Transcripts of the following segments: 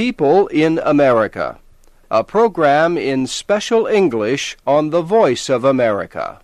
People in America, a program in special English on the Voice of America.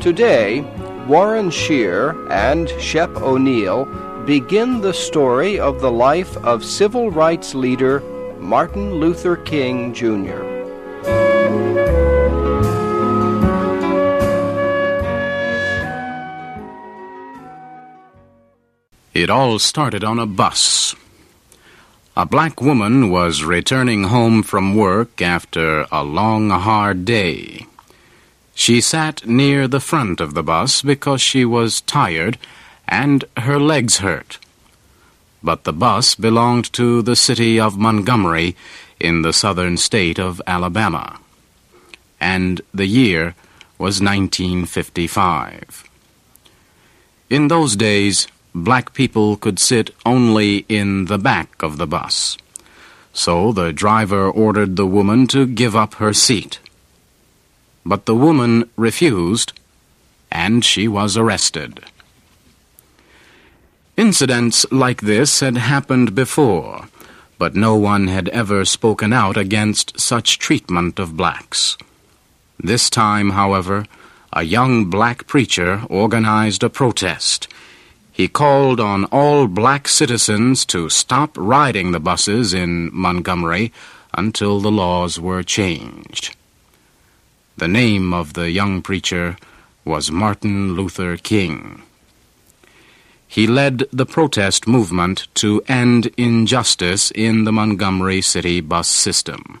Today, Warren Scheer and Shep O'Neal begin the story of the life of civil rights leader Martin Luther King, Jr. It all started on a bus. A black woman was returning home from work after a long, hard day. She sat near the front of the bus because she was tired and her legs hurt. But the bus belonged to the city of Montgomery in the southern state of Alabama. And the year was 1955. In those days, black people could sit only in the back of the bus. So the driver ordered the woman to give up her seat. But the woman refused, and she was arrested. Incidents like this had happened before, but no one had ever spoken out against such treatment of blacks. This time, however, a young black preacher organized a protest. He called on all black citizens to stop riding the buses in Montgomery until the laws were changed. The name of the young preacher was Martin Luther King. He led the protest movement to end injustice in the Montgomery City bus system.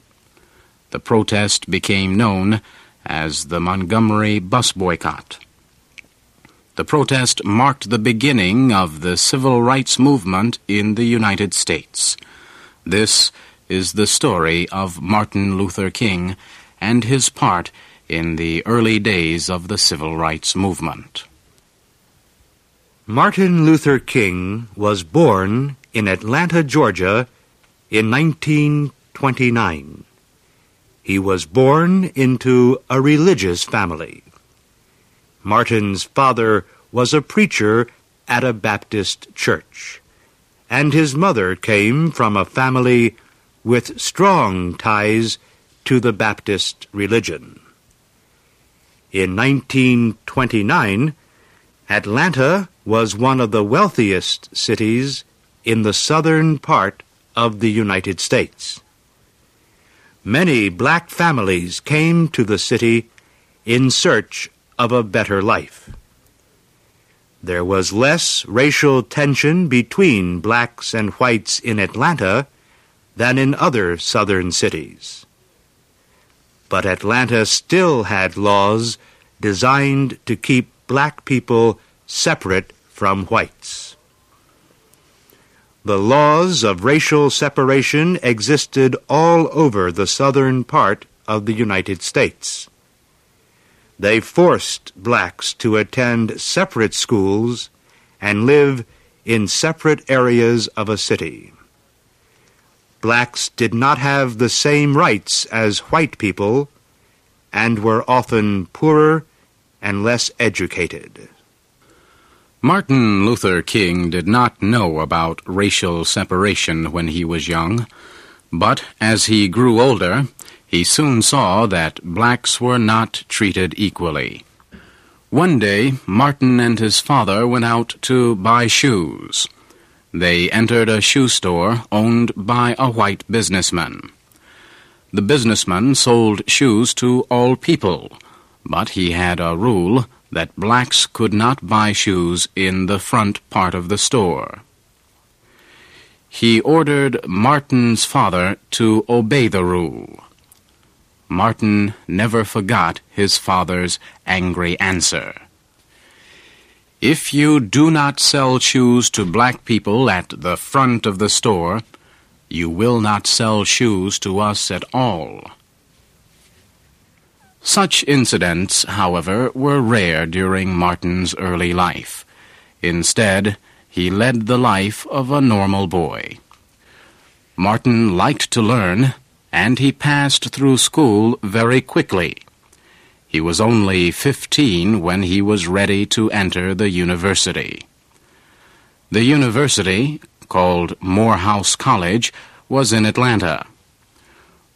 The protest became known as the Montgomery Bus Boycott. The protest marked the beginning of the civil rights movement in the United States. This is the story of Martin Luther King and his part in the early days of the civil rights movement. Martin Luther King was born in Atlanta, Georgia in 1929. He was born into a religious family. Martin's father was a preacher at a Baptist church, and his mother came from a family with strong ties to the Baptist religion. In 1929, Atlanta was one of the wealthiest cities in the southern part of the United States. Many black families came to the city in search of a better life. There was less racial tension between blacks and whites in Atlanta than in other southern cities. But Atlanta still had laws designed to keep black people separate from whites. The laws of racial separation existed all over the southern part of the United States. They forced blacks to attend separate schools and live in separate areas of a city blacks did not have the same rights as white people and were often poorer and less educated. Martin Luther King did not know about racial separation when he was young, but as he grew older, he soon saw that blacks were not treated equally. One day, Martin and his father went out to buy shoes. They entered a shoe store owned by a white businessman. The businessman sold shoes to all people, but he had a rule that blacks could not buy shoes in the front part of the store. He ordered Martin's father to obey the rule. Martin never forgot his father's angry answer. If you do not sell shoes to black people at the front of the store, you will not sell shoes to us at all. Such incidents, however, were rare during Martin's early life. Instead, he led the life of a normal boy. Martin liked to learn, and he passed through school very quickly. He was only fifteen when he was ready to enter the university. The university, called Morehouse College, was in Atlanta.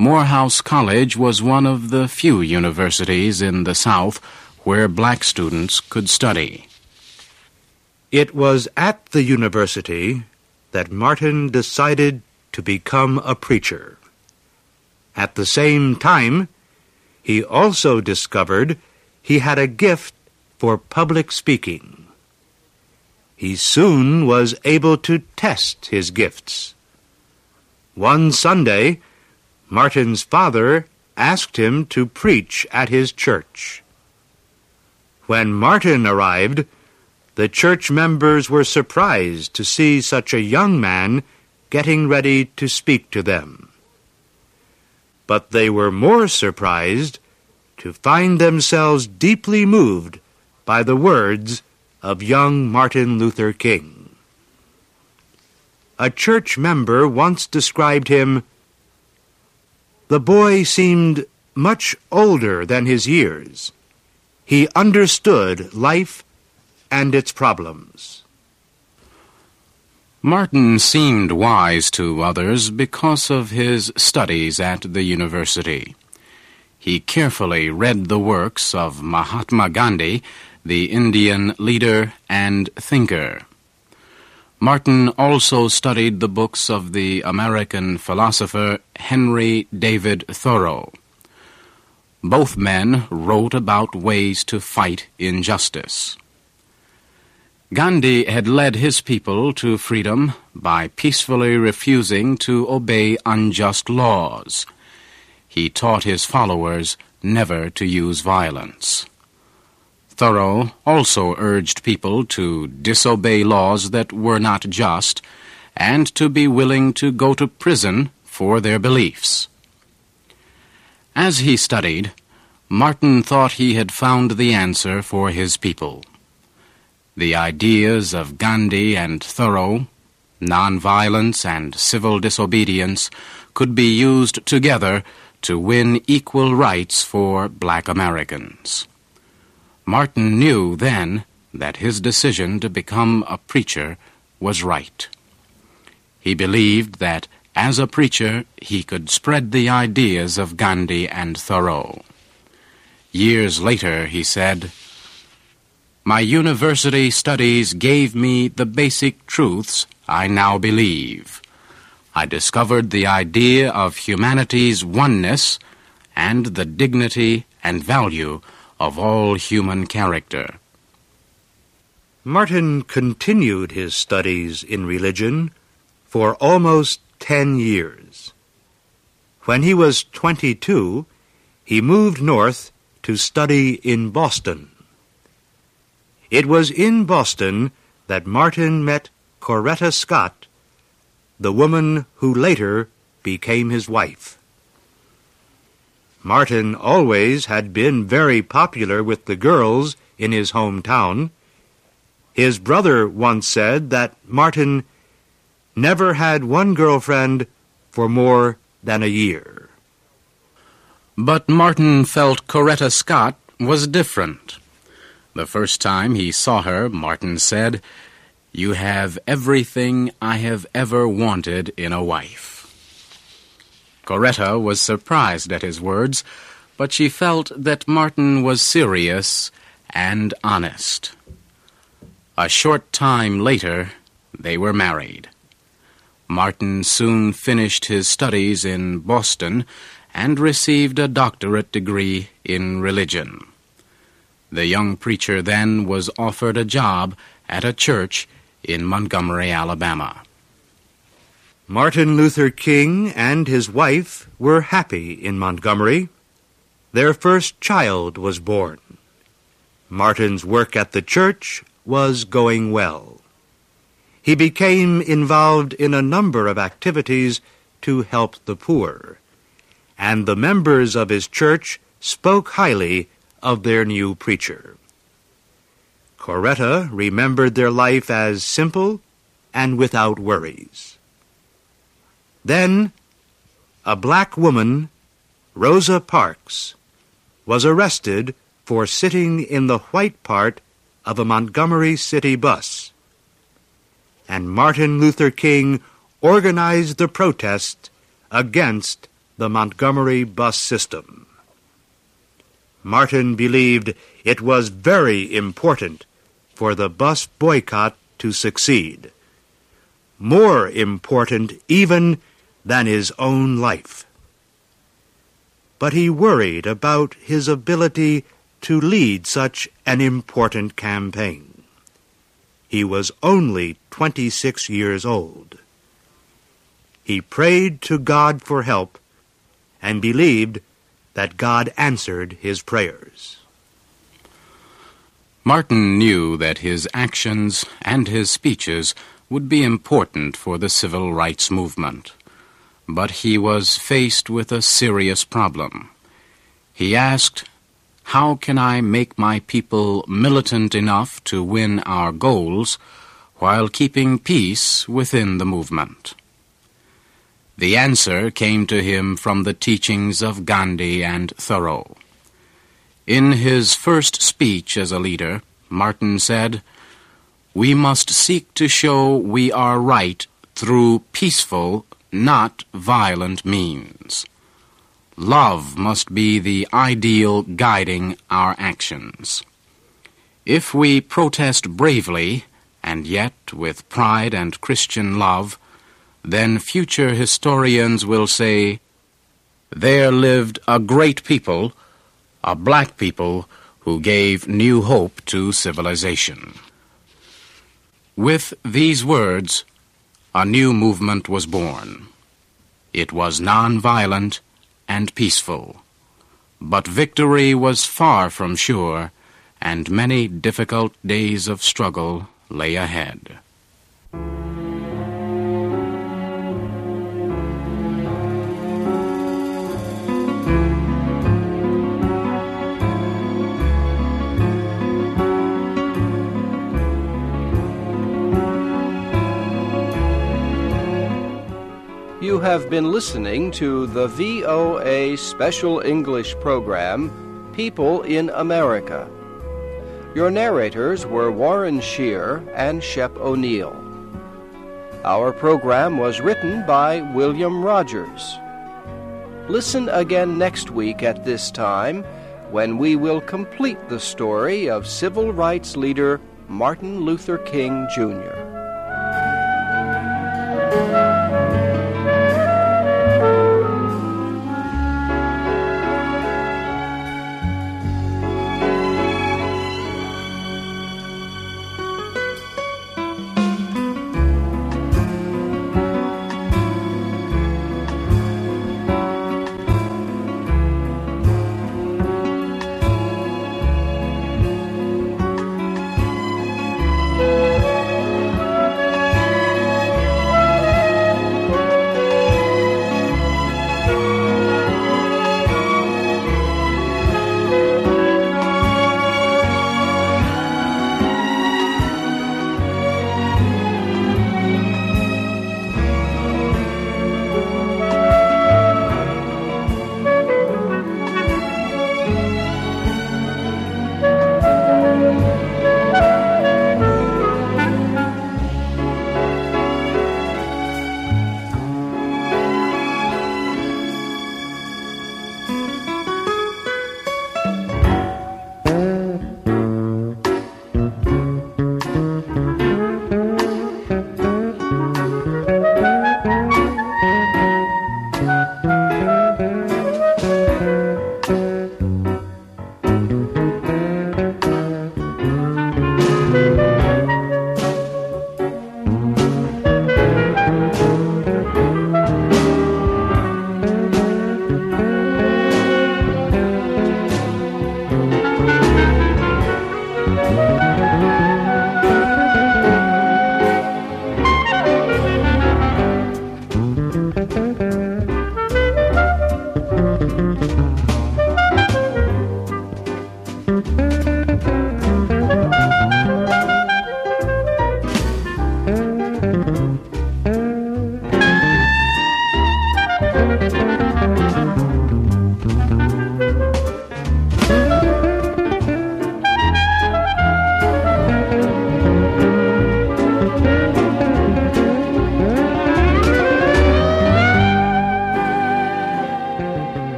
Morehouse College was one of the few universities in the South where black students could study. It was at the university that Martin decided to become a preacher. At the same time, he also discovered he had a gift for public speaking. He soon was able to test his gifts. One Sunday, Martin's father asked him to preach at his church. When Martin arrived, the church members were surprised to see such a young man getting ready to speak to them. But they were more surprised to find themselves deeply moved by the words of young Martin Luther King. A church member once described him The boy seemed much older than his years. He understood life and its problems. Martin seemed wise to others because of his studies at the university. He carefully read the works of Mahatma Gandhi, the Indian leader and thinker. Martin also studied the books of the American philosopher Henry David Thoreau. Both men wrote about ways to fight injustice. Gandhi had led his people to freedom by peacefully refusing to obey unjust laws. He taught his followers never to use violence. Thoreau also urged people to disobey laws that were not just and to be willing to go to prison for their beliefs. As he studied, Martin thought he had found the answer for his people. The ideas of Gandhi and Thoreau, nonviolence and civil disobedience, could be used together to win equal rights for black Americans. Martin knew then that his decision to become a preacher was right. He believed that as a preacher he could spread the ideas of Gandhi and Thoreau. Years later, he said, my university studies gave me the basic truths I now believe. I discovered the idea of humanity's oneness and the dignity and value of all human character. Martin continued his studies in religion for almost ten years. When he was 22, he moved north to study in Boston. It was in Boston that Martin met Coretta Scott, the woman who later became his wife. Martin always had been very popular with the girls in his hometown. His brother once said that Martin never had one girlfriend for more than a year. But Martin felt Coretta Scott was different. The first time he saw her, Martin said, You have everything I have ever wanted in a wife. Coretta was surprised at his words, but she felt that Martin was serious and honest. A short time later, they were married. Martin soon finished his studies in Boston and received a doctorate degree in religion. The young preacher then was offered a job at a church in Montgomery, Alabama. Martin Luther King and his wife were happy in Montgomery. Their first child was born. Martin's work at the church was going well. He became involved in a number of activities to help the poor, and the members of his church spoke highly of their new preacher. Coretta remembered their life as simple and without worries. Then, a black woman, Rosa Parks, was arrested for sitting in the white part of a Montgomery City bus. And Martin Luther King organized the protest against the Montgomery bus system. Martin believed it was very important for the bus boycott to succeed. More important even than his own life. But he worried about his ability to lead such an important campaign. He was only 26 years old. He prayed to God for help and believed that God answered his prayers. Martin knew that his actions and his speeches would be important for the civil rights movement. But he was faced with a serious problem. He asked, How can I make my people militant enough to win our goals while keeping peace within the movement? The answer came to him from the teachings of Gandhi and Thoreau. In his first speech as a leader, Martin said, We must seek to show we are right through peaceful, not violent means. Love must be the ideal guiding our actions. If we protest bravely, and yet with pride and Christian love, then future historians will say, There lived a great people, a black people, who gave new hope to civilization. With these words, a new movement was born. It was nonviolent and peaceful. But victory was far from sure, and many difficult days of struggle lay ahead. You have been listening to the VOA Special English program, People in America. Your narrators were Warren Scheer and Shep O'Neal. Our program was written by William Rogers. Listen again next week at this time when we will complete the story of civil rights leader Martin Luther King, Jr.